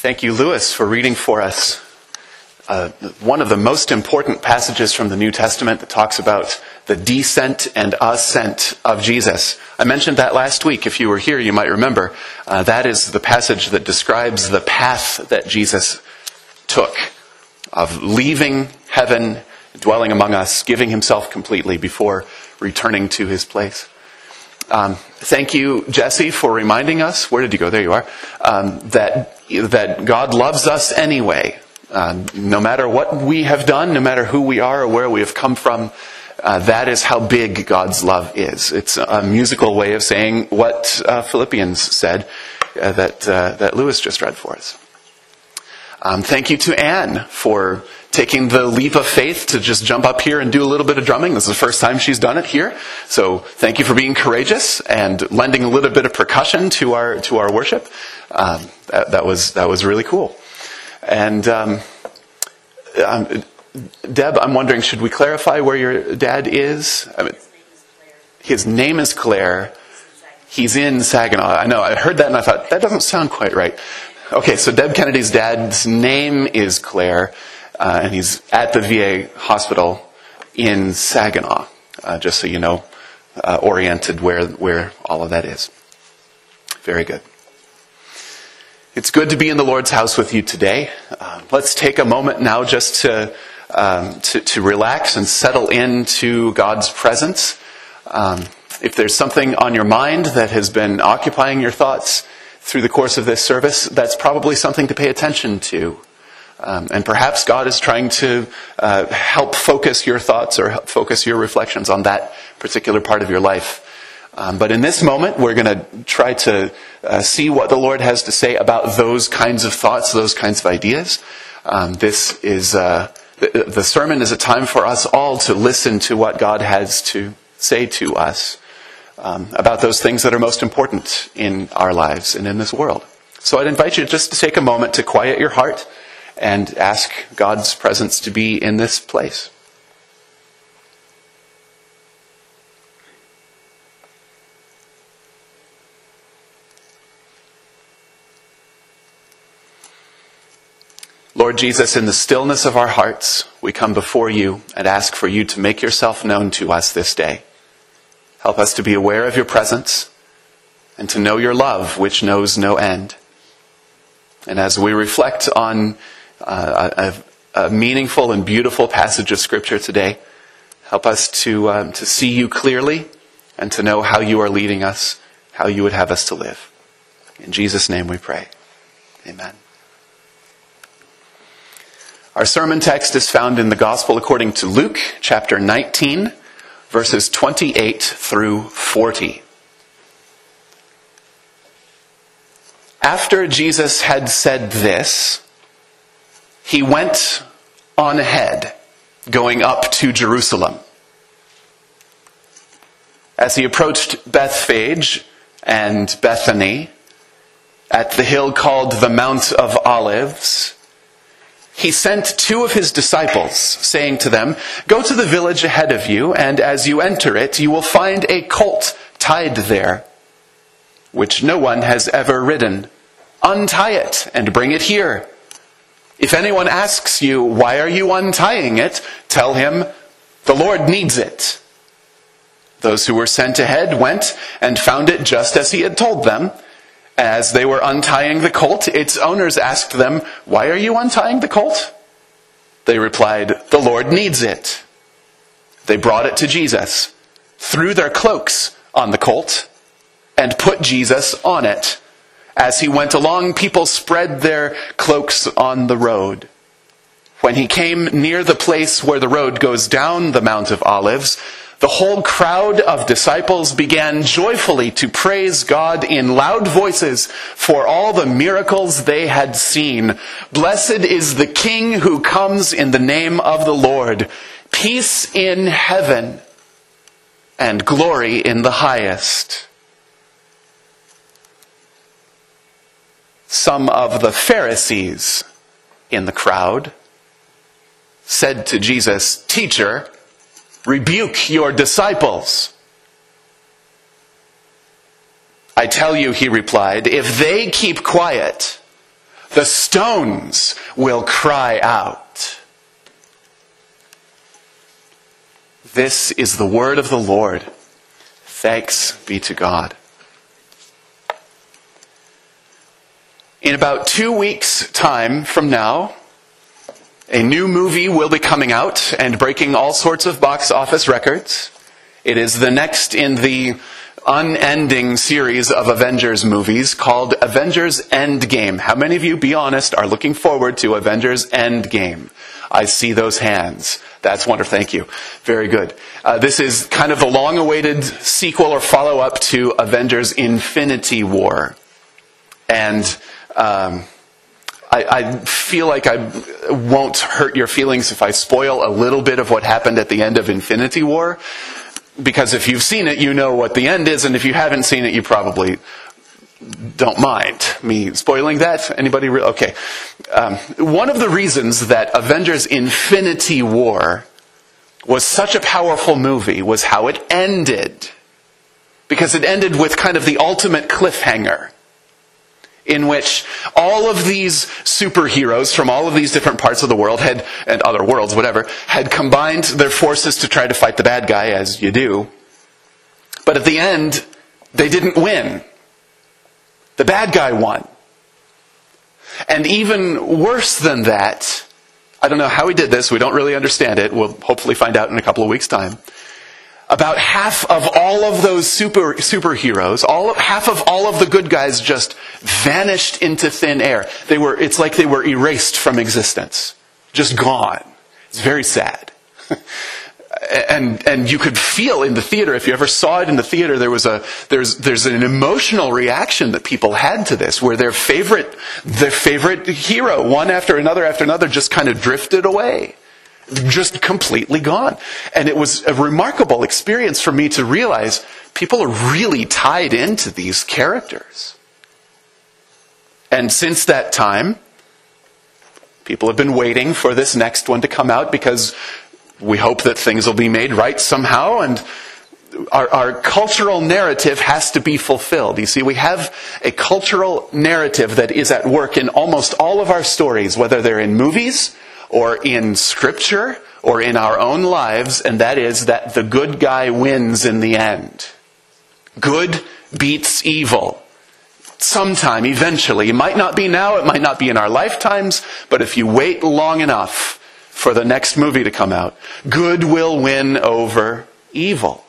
Thank you, Lewis, for reading for us uh, one of the most important passages from the New Testament that talks about the descent and ascent of Jesus. I mentioned that last week. If you were here, you might remember. Uh, that is the passage that describes the path that Jesus took of leaving heaven, dwelling among us, giving himself completely before returning to his place. Um, thank you, Jesse, for reminding us. Where did you go? There you are. Um, that that God loves us anyway, uh, no matter what we have done, no matter who we are or where we have come from. Uh, that is how big God's love is. It's a musical way of saying what uh, Philippians said uh, that uh, that Lewis just read for us. Um, thank you to Anne for taking the leap of faith to just jump up here and do a little bit of drumming. This is the first time she's done it here. So thank you for being courageous and lending a little bit of percussion to our, to our worship. Um, that, that, was, that was really cool. And, um, um, Deb, I'm wondering, should we clarify where your dad is? I mean, his name is Claire. He's in Saginaw. I know, I heard that and I thought, that doesn't sound quite right. Okay, so Deb Kennedy's dad's name is Claire uh, and he's at the VA hospital in Saginaw, uh, just so you know, uh, oriented where, where all of that is. Very good. It's good to be in the Lord's house with you today. Uh, let's take a moment now just to, um, to, to, relax and settle into God's presence. Um, if there's something on your mind that has been occupying your thoughts through the course of this service, that's probably something to pay attention to. Um, and perhaps God is trying to uh, help focus your thoughts or focus your reflections on that particular part of your life. Um, but in this moment, we're going to try to uh, see what the Lord has to say about those kinds of thoughts, those kinds of ideas. Um, this is uh, the, the, sermon is a time for us all to listen to what God has to say to us um, about those things that are most important in our lives and in this world. So I'd invite you just to take a moment to quiet your heart and ask God's presence to be in this place. Lord Jesus, in the stillness of our hearts, we come before you and ask for you to make yourself known to us this day. Help us to be aware of your presence and to know your love, which knows no end. And as we reflect on uh, a, a, meaningful and beautiful passage of Scripture today. Help us to, um, to see you clearly and to know how you are leading us, how you would have us to live. In Jesus' name we pray. Amen. Our sermon text is found in the Gospel according to Luke, chapter 19, verses 28 through 40. After Jesus had said this, he went on ahead, going up to Jerusalem. As he approached Bethphage and Bethany at the hill called the Mount of Olives, he sent two of his disciples, saying to them, Go to the village ahead of you, and as you enter it, you will find a colt tied there, which no one has ever ridden. Untie it and bring it here. If anyone asks you, why are you untying it? Tell him, the Lord needs it. Those who were sent ahead went and found it just as he had told them. As they were untying the colt, its owners asked them, Why are you untying the colt? They replied, The Lord needs it. They brought it to Jesus, threw their cloaks on the colt, and put Jesus on it. As he went along, people spread their cloaks on the road. When he came near the place where the road goes down the Mount of Olives, the whole crowd of disciples began joyfully to praise God in loud voices for all the miracles they had seen. Blessed is the King who comes in the name of the Lord. Peace in heaven and glory in the highest. some of the Pharisees in the crowd said to Jesus, Teacher, rebuke your disciples. I tell you, he replied, if they keep quiet, The stones will cry out. This is the word of the Lord. Thanks be to God. In about two weeks' time from now, a new movie will be coming out and breaking all sorts of box office records. It is the next in the unending series of Avengers movies called Avengers Endgame. How many of you, be honest, are looking forward to Avengers Endgame? I see those hands. That's wonderful. Thank you. Very good. Uh, this is kind of the long awaited sequel or follow up to Avengers Infinity War. And um, I, I, feel like I won't hurt your feelings if I spoil a little bit of what happened at the end of Infinity War. Because if you've seen it, you know what the end is, and if you haven't seen it, you probably don't mind me spoiling that. Anybody? Re- okay. Um, one of the reasons that Avengers Infinity War was such a powerful movie was how it ended. Because it ended with kind of the ultimate cliffhanger in which all of these superheroes from all of these different parts of the world had, and other worlds, whatever, had combined their forces to try to fight the bad guy, as you do. But at the end, they didn't win. The bad guy won. And even worse than that, I don't know how he did this, we don't really understand it, we'll hopefully find out in a couple of weeks' time about half of all of those super, superheroes, all, half of all of the good guys just vanished into thin air. They were, it's like they were erased from existence. Just gone. It's very sad. and, and you could feel in the theater, if you ever saw it in the theater, there was a, there's, there's an emotional reaction that people had to this, where their favorite, their favorite hero, one after another after another, just kind of drifted away just completely gone. And it was a remarkable experience for me to realize people are really tied into these characters. And since that time, people have been waiting for this next one to come out because we hope that things will be made right somehow and our, our, cultural narrative has to be fulfilled. You see, we have a cultural narrative that is at work in almost all of our stories, whether they're in movies or in scripture or in our own lives, and that is that the good guy wins in the end. Good beats evil. Sometime, eventually. It might not be now, it might not be in our lifetimes, but if you wait long enough for the next movie to come out, good will win over evil.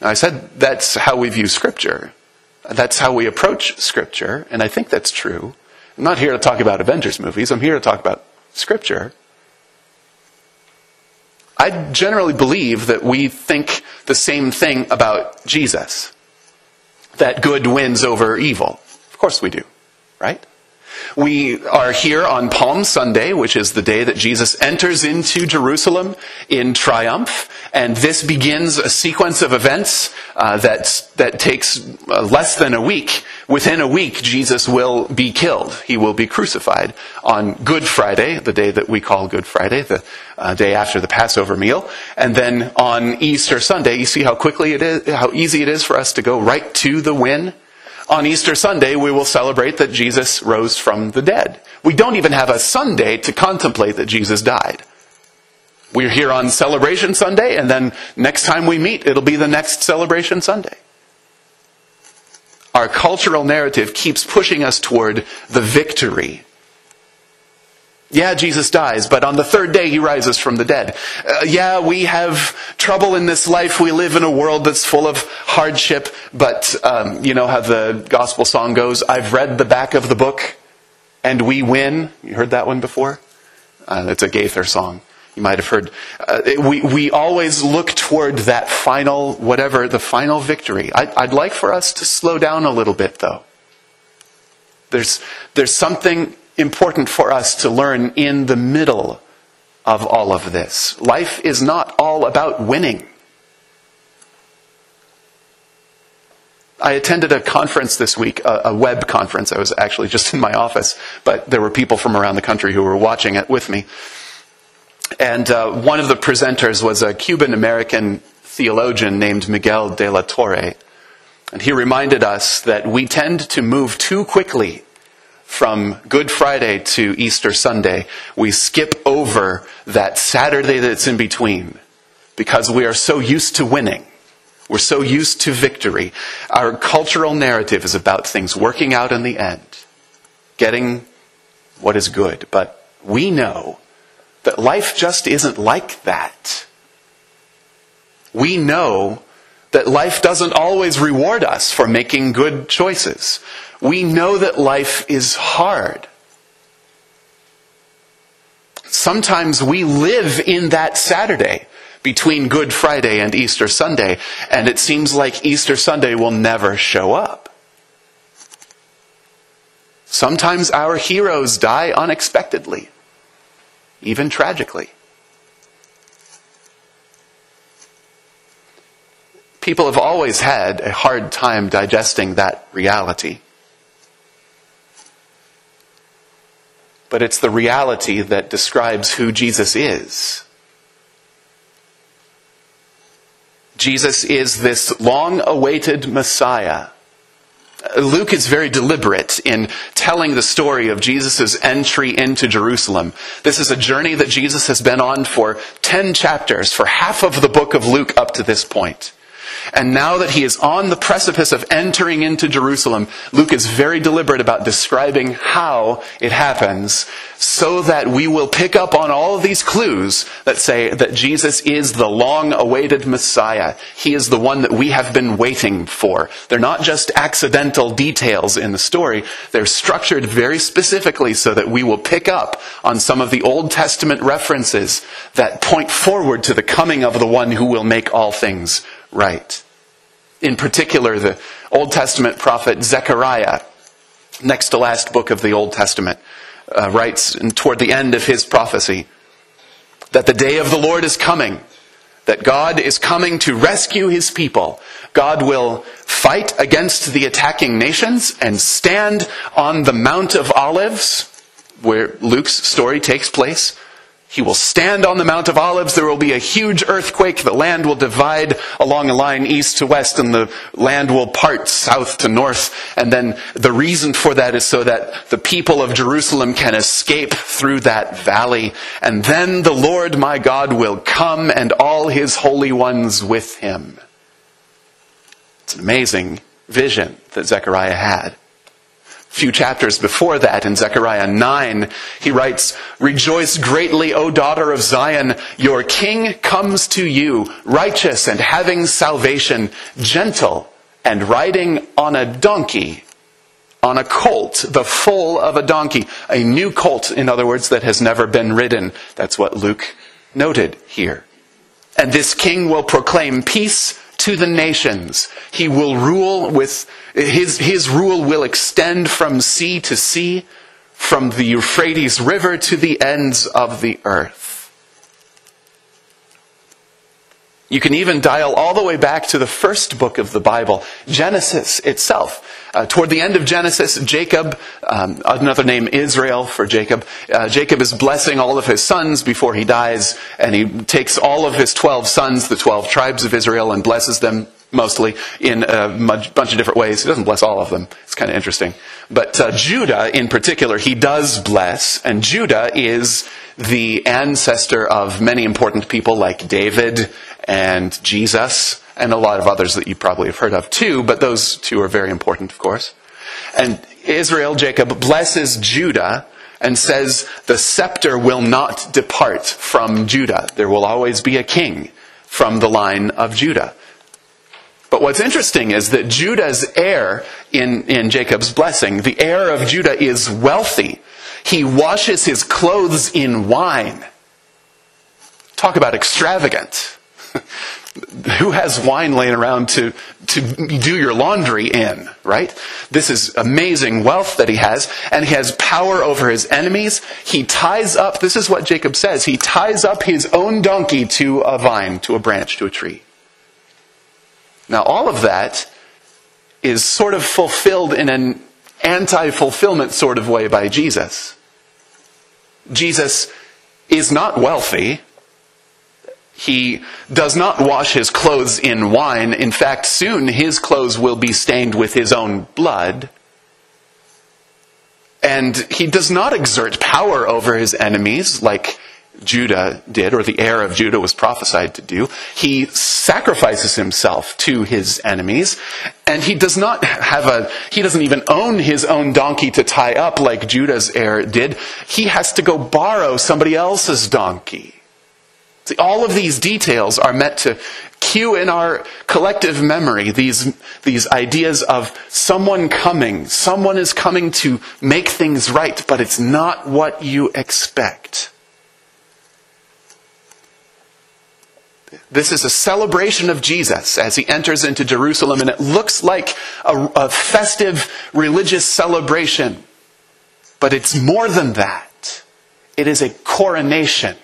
I said that's how we view Scripture. That's how we approach Scripture, and I think that's true. I'm not here to talk about Avengers movies. I'm here to talk about Scripture. I generally believe that we think the same thing about Jesus that good wins over evil. Of course we do, right? We are here on Palm Sunday, which is the day that Jesus enters into Jerusalem in triumph. And this begins a sequence of events uh, that, that takes uh, less than a week. Within a week, Jesus will be killed. He will be crucified on Good Friday, the day that we call Good Friday, the uh, day after the Passover meal. And then on Easter Sunday, you see how quickly it is, how easy it is for us to go right to the win on Easter Sunday, we will celebrate that Jesus rose from the dead. We don't even have a Sunday to contemplate that Jesus died. We're here on Celebration Sunday, and then next time we meet, it'll be the next Celebration Sunday. Our cultural narrative keeps pushing us toward the victory yeah, Jesus dies, but on the third day he rises from the dead. Uh, yeah, we have trouble in this life. We live in a world that's full of hardship, but um, you know how the gospel song goes I've read the back of the book and we win. You heard that one before? Uh, it's a Gaither song. You might have heard. Uh, we, we always look toward that final, whatever, the final victory. I, I'd like for us to slow down a little bit, though. There's, there's something important for us to learn in the middle of all of this. Life is not all about winning. I attended a conference this week, a, web conference. I was actually just in my office, but there were people from around the country who were watching it with me. And uh, one of the presenters was a Cuban American theologian named Miguel de la Torre. And he reminded us that we tend to move too quickly from Good Friday to Easter Sunday. We skip over that Saturday that's in between because we are so used to winning. We're so used to victory. Our cultural narrative is about things working out in the end, getting what is good. But we know that life just isn't like that. We know that life doesn't always reward us for making good choices. We know that life is hard. Sometimes we live in that Saturday between Good Friday and Easter Sunday, and it seems like Easter Sunday will never show up. Sometimes our heroes die unexpectedly, even tragically. People have always had a hard time digesting that reality. But it's the reality that describes who Jesus is. Jesus is this long awaited Messiah. Luke is very deliberate in telling the story of Jesus' entry into Jerusalem. This is a journey that Jesus has been on for 10 chapters, for half of the book of Luke up to this point. And now that he is on the precipice of entering into Jerusalem, Luke is very deliberate about describing how it happens so that we will pick up on all of these clues that say that Jesus is the long awaited Messiah. He is the one that we have been waiting for. They're not just accidental details in the story. They're structured very specifically so that we will pick up on some of the Old Testament references that point forward to the coming of the one who will make all things right. In particular, the Old Testament prophet Zechariah, next to last book of the Old Testament, uh, writes toward the end of his prophecy that the day of the Lord is coming, that God is coming to rescue his people. God will fight against the attacking nations and stand on the Mount of Olives, where Luke's story takes place, he will stand on the Mount of Olives. There will be a huge earthquake. The land will divide along a line east to west and the land will part south to north. And then the reason for that is so that the people of Jerusalem can escape through that valley. And then the Lord my God will come and all his holy ones with him. It's an amazing vision that Zechariah had few chapters before that, in Zechariah 9, he writes, Rejoice greatly, O daughter of Zion. Your king comes to you, righteous and having salvation, gentle and riding on a donkey, on a colt, the foal of a donkey. A new colt, in other words, that has never been ridden. That's what Luke noted here. And this king will proclaim peace to the nations. He will rule with, his, his rule will extend from sea to sea, from the Euphrates River to the ends of the earth. You can even dial all the way back to the first book of the Bible, Genesis itself. Uh, toward the end of Genesis, Jacob, um, another name Israel for Jacob, uh, Jacob is blessing all of his sons before he dies, and he takes all of his 12 sons, the 12 tribes of Israel, and blesses them mostly in a bunch of different ways. He doesn't bless all of them. It's kind of interesting. But uh, Judah, in particular, he does bless, and Judah is the ancestor of many important people like David and Jesus, and a lot of others that you probably have heard of too, but those two are very important, of course. And Israel, Jacob, blesses Judah and says, The scepter will not depart from Judah. There will always be a king from the line of Judah. But what's interesting is that Judah's heir in, in Jacob's blessing, the heir of Judah is wealthy. He washes his clothes in wine. Talk about extravagant. Who has wine laying around to, to do your laundry in, right? This is amazing wealth that he has, and he has power over his enemies. He ties up, this is what Jacob says, he ties up his own donkey to a vine, to a branch, to a tree. Now, all of that is sort of fulfilled in an anti fulfillment sort of way by Jesus. Jesus is not wealthy. He does not wash his clothes in wine. In fact, soon his clothes will be stained with his own blood. And he does not exert power over his enemies like Judah did, or the heir of Judah was prophesied to do. He sacrifices himself to his enemies, and he does not have a, he doesn't even own his own donkey to tie up like Judah's heir did. He has to go borrow somebody else's donkey. See, all of these details are meant to cue in our collective memory these, these ideas of someone coming. Someone is coming to make things right, but it's not what you expect. This is a celebration of Jesus as he enters into Jerusalem, and it looks like a, a, festive religious celebration. But it's more than that. It is a coronation.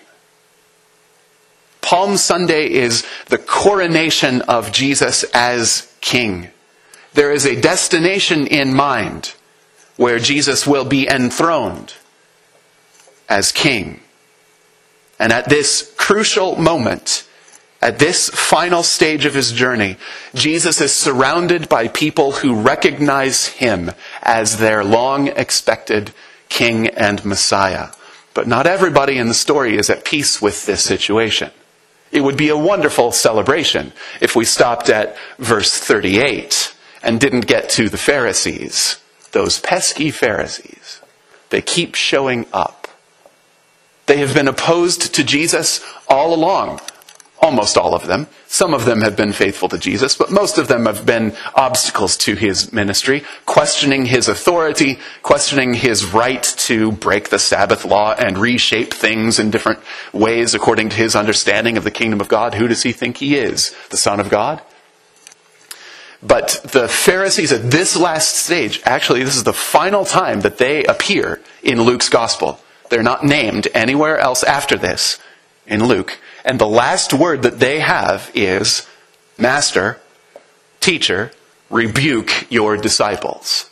Palm Sunday is the coronation of Jesus as King. There is a destination in mind where Jesus will be enthroned as King. And at this crucial moment, at this final stage of his journey, Jesus is surrounded by people who recognize him as their long expected King and Messiah. But not everybody in the story is at peace with this situation. It would be a wonderful celebration if we stopped at verse 38 and didn't get to the Pharisees. Those pesky Pharisees. They keep showing up. They have been opposed to Jesus all along almost all of them. Some of them have been faithful to Jesus, but most of them have been obstacles to his ministry, questioning his authority, questioning his right to break the Sabbath law and reshape things in different ways according to his understanding of the kingdom of God. Who does he think he is? The Son of God? But the Pharisees at this last stage, actually, this is the final time that they appear in Luke's gospel. They're not named anywhere else after this in Luke. And the last word that they have is, Master, teacher, rebuke your disciples.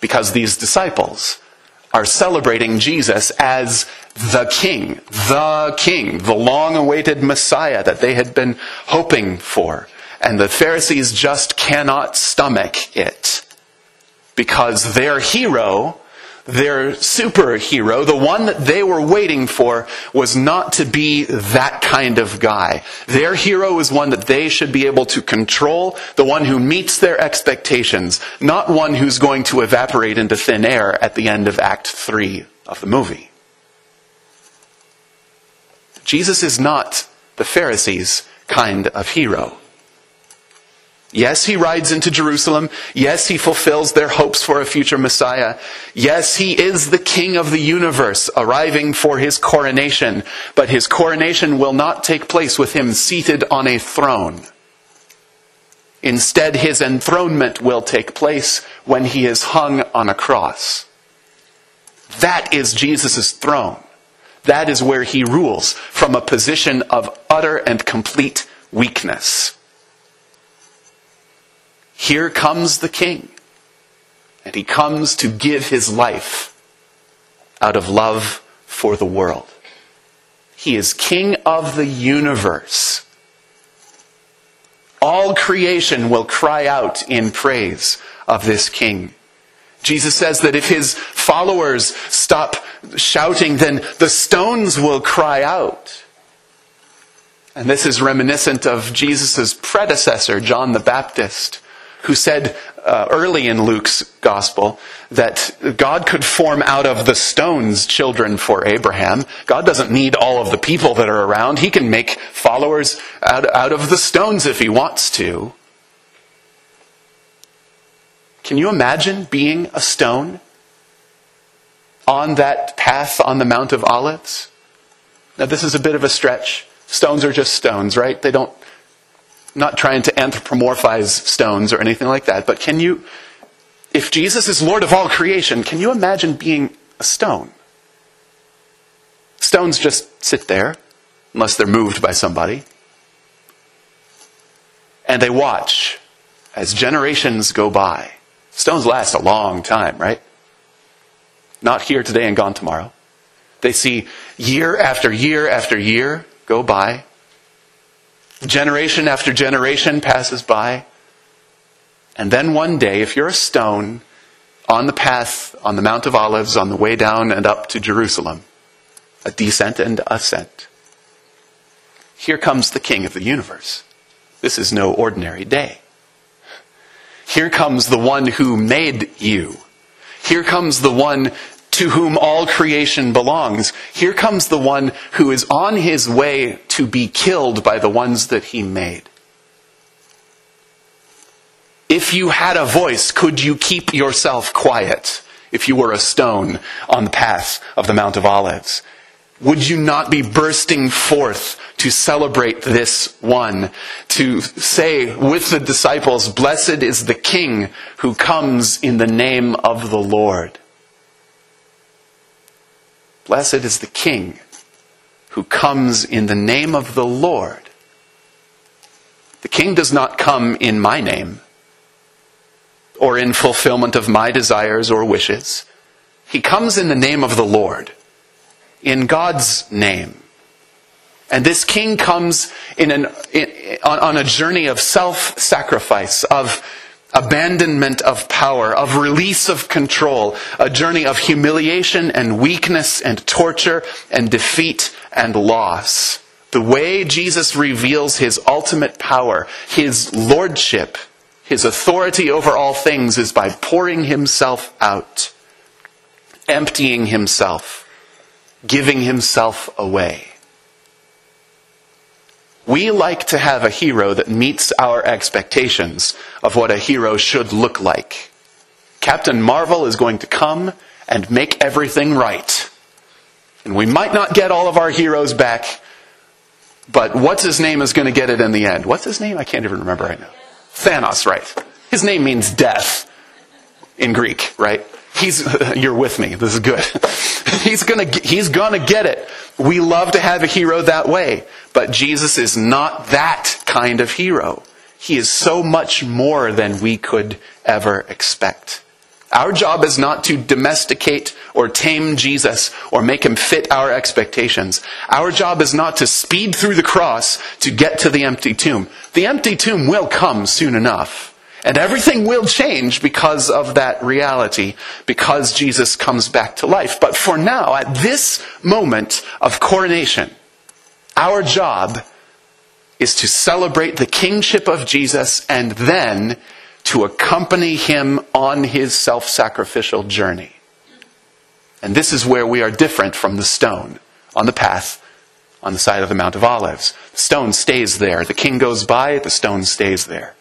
Because these disciples are celebrating Jesus as the King, the King, the long awaited Messiah that they had been hoping for. And the Pharisees just cannot stomach it. Because their hero their superhero, the one that they were waiting for, was not to be that kind of guy. Their hero is one that they should be able to control, the one who meets their expectations, not one who's going to evaporate into thin air at the end of Act 3 of the movie. Jesus is not the Pharisees' kind of hero. Yes, he rides into Jerusalem. Yes, he fulfills their hopes for a future Messiah. Yes, he is the King of the universe, arriving for his coronation. But his coronation will not take place with him seated on a throne. Instead, his enthronement will take place when he is hung on a cross. That is Jesus' throne. That is where he rules from a position of utter and complete weakness. Here comes the king. And he comes to give his life out of love for the world. He is king of the universe. All creation will cry out in praise of this king. Jesus says that if his followers stop shouting, then the stones will cry out. And this is reminiscent of Jesus' predecessor, John the Baptist, who said uh, early in Luke's gospel that God could form out of the stones children for Abraham. God doesn't need all of the people that are around. He can make followers out, out of the stones if he wants to. Can you imagine being a stone on that path on the Mount of Olives? Now, this is a bit of a stretch. Stones are just stones, right? They don't not trying to anthropomorphize stones or anything like that, but can you, if Jesus is Lord of all creation, can you imagine being a stone? Stones just sit there, unless they're moved by somebody. And they watch as generations go by. Stones last a long time, right? Not here today and gone tomorrow. They see year after year after year go by. Generation after generation passes by. And then one day, if you're a stone on the path on the Mount of Olives on the way down and up to Jerusalem, a descent and ascent, here comes the King of the universe. This is no ordinary day. Here comes the one who made you. Here comes the one to whom all creation belongs. Here comes the one who is on his way to be killed by the ones that he made. If you had a voice, could you keep yourself quiet if you were a stone on the path of the Mount of Olives? Would you not be bursting forth to celebrate this one, to say with the disciples, Blessed is the King who comes in the name of the Lord? Blessed is the King who comes in the name of the Lord. The King does not come in my name or in fulfillment of my desires or wishes. He comes in the name of the Lord, in God's name. And this king comes in an, in, on, on a journey of self sacrifice, of abandonment of power, of release of control, a journey of humiliation and weakness and torture and defeat and loss. The way Jesus reveals his ultimate power, his lordship, his authority over all things is by pouring himself out, emptying himself, giving himself away. We like to have a hero that meets our expectations of what a hero should look like. Captain Marvel is going to come and make everything right. And we might not get all of our heroes back, but what's his name is going to get it in the end. What's his name? I can't even remember right now. Thanos, right. His name means death in Greek, right? He's, you're with me. This is good. he's gonna, he's gonna get it. We love to have a hero that way. But Jesus is not that kind of hero. He is so much more than we could ever expect. Our job is not to domesticate or tame Jesus or make him fit our expectations. Our job is not to speed through the cross to get to the empty tomb. The empty tomb will come soon enough. And everything will change because of that reality, because Jesus comes back to life. But for now, at this moment of coronation, our job is to celebrate the kingship of Jesus and then to accompany him on his self sacrificial journey. And this is where we are different from the stone on the path on the side of the Mount of Olives. The stone stays there. The king goes by, the stone stays there.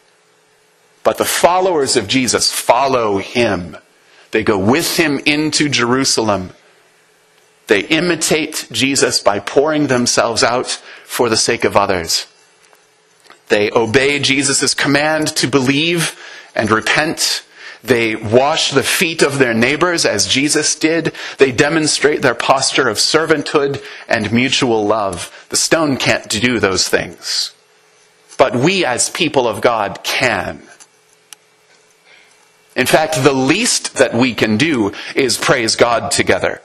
But the followers of Jesus follow him. They go with him into Jerusalem. They imitate Jesus by pouring themselves out for the sake of others. They obey Jesus' command to believe and repent. They wash the feet of their neighbors as Jesus did. They demonstrate their posture of servanthood and mutual love. The stone can't do those things. But we as people of God can. In fact, the least that we can do is praise God together.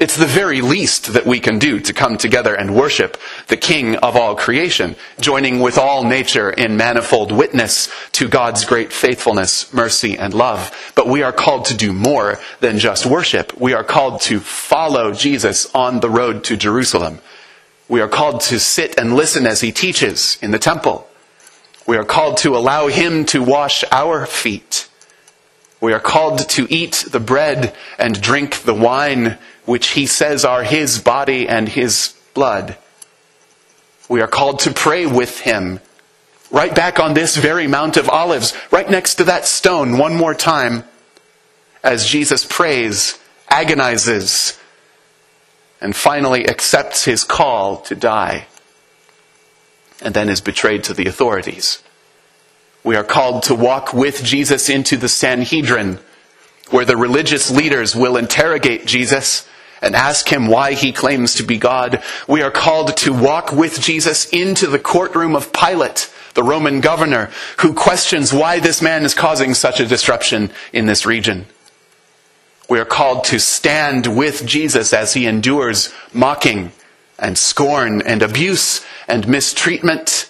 It's the very least that we can do to come together and worship the King of all creation, joining with all nature in manifold witness to God's great faithfulness, mercy, and love. But we are called to do more than just worship. We are called to follow Jesus on the road to Jerusalem. We are called to sit and listen as he teaches in the temple. We are called to allow him to wash our feet. We are called to eat the bread and drink the wine which he says are his body and his blood. We are called to pray with him right back on this very Mount of Olives, right next to that stone, one more time, as Jesus prays, agonizes, and finally accepts his call to die, and then is betrayed to the authorities. We are called to walk with Jesus into the Sanhedrin, where the religious leaders will interrogate Jesus and ask him why he claims to be God. We are called to walk with Jesus into the courtroom of Pilate, the Roman governor, who questions why this man is causing such a disruption in this region. We are called to stand with Jesus as he endures mocking and scorn and abuse and mistreatment,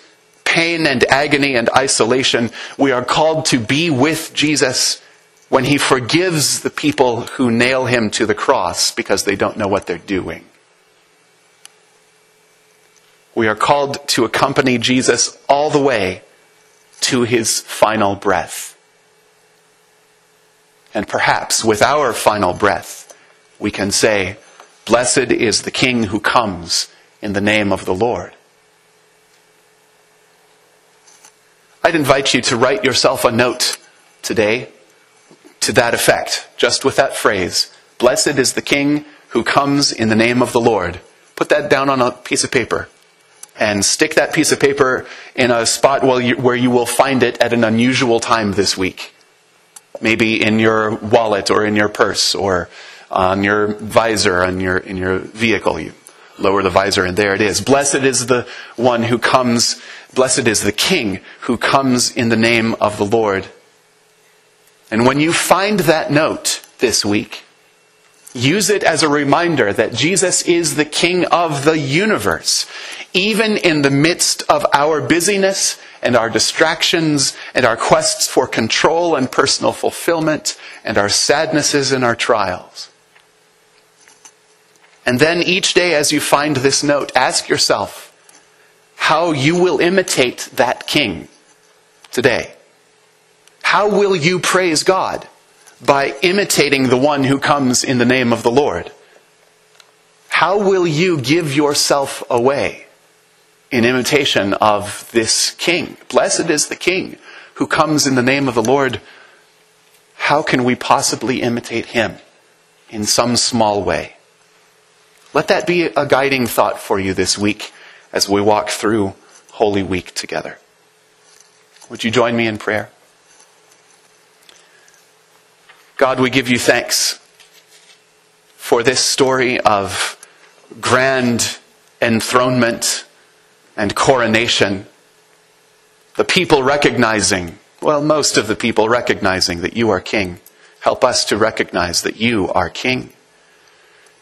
pain and agony and isolation, we are called to be with Jesus when he forgives the people who nail him to the cross because they don't know what they're doing. We are called to accompany Jesus all the way to his final breath. And perhaps with our final breath, we can say, Blessed is the King who comes in the name of the Lord. I'd invite you to write yourself a note today to that effect, just with that phrase Blessed is the King who comes in the name of the Lord. Put that down on a piece of paper and stick that piece of paper in a spot where you will find it at an unusual time this week. Maybe in your wallet or in your purse or on your visor on your, in your vehicle. You lower the visor and there it is. Blessed is the one who comes, blessed is the King who comes in the name of the Lord. And when you find that note this week, use it as a reminder that Jesus is the King of the universe even in the midst of our busyness and our distractions and our quests for control and personal fulfillment and our sadnesses and our trials. And then each day as you find this note, ask yourself how you will imitate that king today. How will you praise God? By imitating the one who comes in the name of the Lord. How will you give yourself away? in imitation of this king. Blessed is the king who comes in the name of the Lord. How can we possibly imitate him in some small way? Let that be a guiding thought for you this week as we walk through Holy Week together. Would you join me in prayer? God, we give you thanks for this story of grand enthronement and coronation. The people recognizing, well, most of the people recognizing that you are king. Help us to recognize that you are king.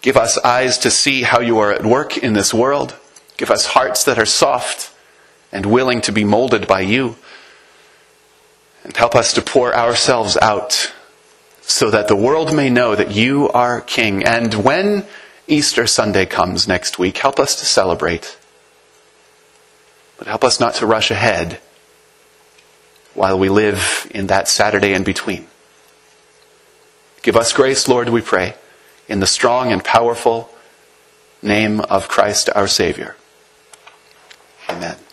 Give us eyes to see how you are at work in this world. Give us hearts that are soft and willing to be molded by you. And help us to pour ourselves out so that the world may know that you are king. And when Easter Sunday comes next week, help us to celebrate but help us not to rush ahead while we live in that Saturday in between. Give us grace, Lord, we pray, in the strong and powerful name of Christ our Savior. Amen.